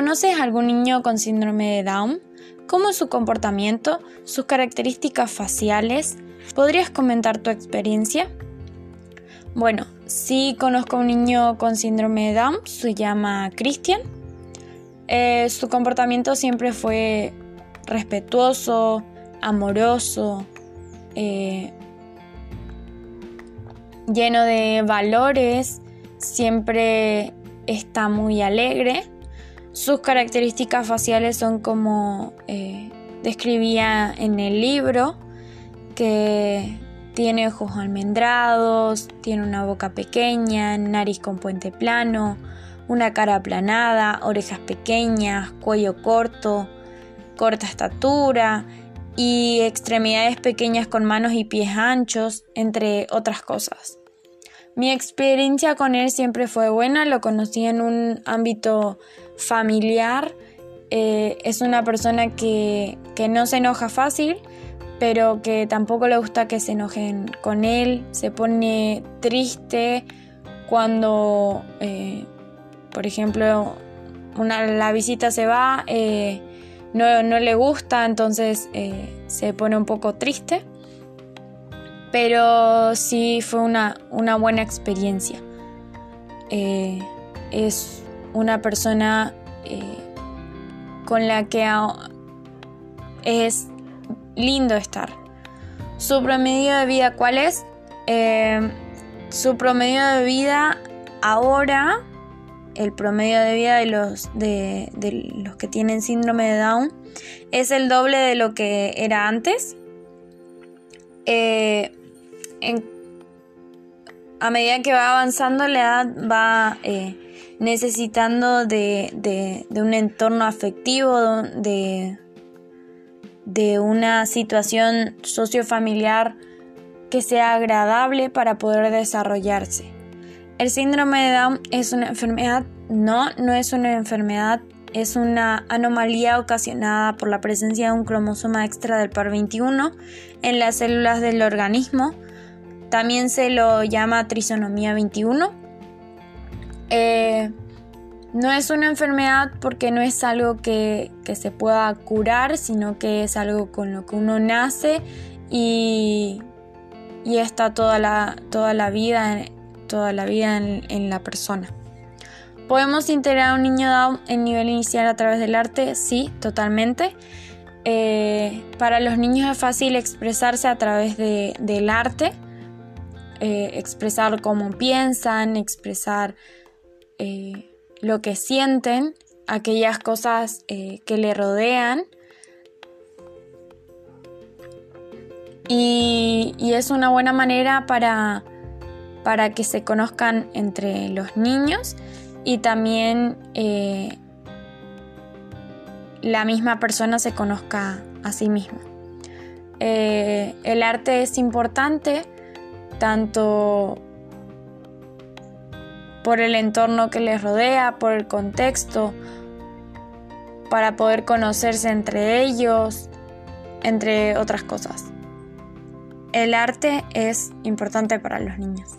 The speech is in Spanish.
¿Conoces a algún niño con síndrome de Down? ¿Cómo es su comportamiento? ¿Sus características faciales? ¿Podrías comentar tu experiencia? Bueno, sí conozco a un niño con síndrome de Down, se llama Christian. Eh, su comportamiento siempre fue respetuoso, amoroso, eh, lleno de valores, siempre está muy alegre. Sus características faciales son como eh, describía en el libro, que tiene ojos almendrados, tiene una boca pequeña, nariz con puente plano, una cara aplanada, orejas pequeñas, cuello corto, corta estatura y extremidades pequeñas con manos y pies anchos, entre otras cosas. Mi experiencia con él siempre fue buena, lo conocí en un ámbito familiar, eh, es una persona que, no se enoja fácil, pero que tampoco le gusta que se enojen con él, se pone triste cuando, eh, por ejemplo, una, la visita se va, eh, no, le gusta, entonces se pone un poco triste pero sí fue una, buena experiencia. Eh, es una persona eh, con la que es lindo estar. Su promedio de vida, ¿cuál es? Eh, su promedio de vida ahora, el promedio de vida de los, de, los que tienen síndrome de Down, es el doble de lo que era antes a medida que va avanzando la edad va eh, necesitando de, un entorno afectivo, de, de una situación sociofamiliar que sea agradable para poder desarrollarse. El síndrome de Down es una enfermedad, no, no es una enfermedad, es una anomalía ocasionada por la presencia de un cromosoma extra del par 21 en las células del organismo también se lo llama trisonomía 21. Eh, no es una enfermedad porque no es algo que, se pueda curar, sino que es algo con lo que uno nace y, está toda la, toda la vida, toda la vida en, la persona. ¿Podemos integrar a un niño Down en nivel inicial a través del arte? Sí, totalmente. Eh, para los niños es fácil expresarse a través del arte. Eh, expresar cómo piensan, expresar eh, lo que sienten, aquellas cosas eh, que le rodean. Y, es una buena manera para, para, que se conozcan entre los niños y también la misma persona se conozca a sí misma. el arte es importante tanto por el entorno que les rodea, por el contexto, para poder conocerse entre ellos, entre otras cosas. El arte es importante para los niños.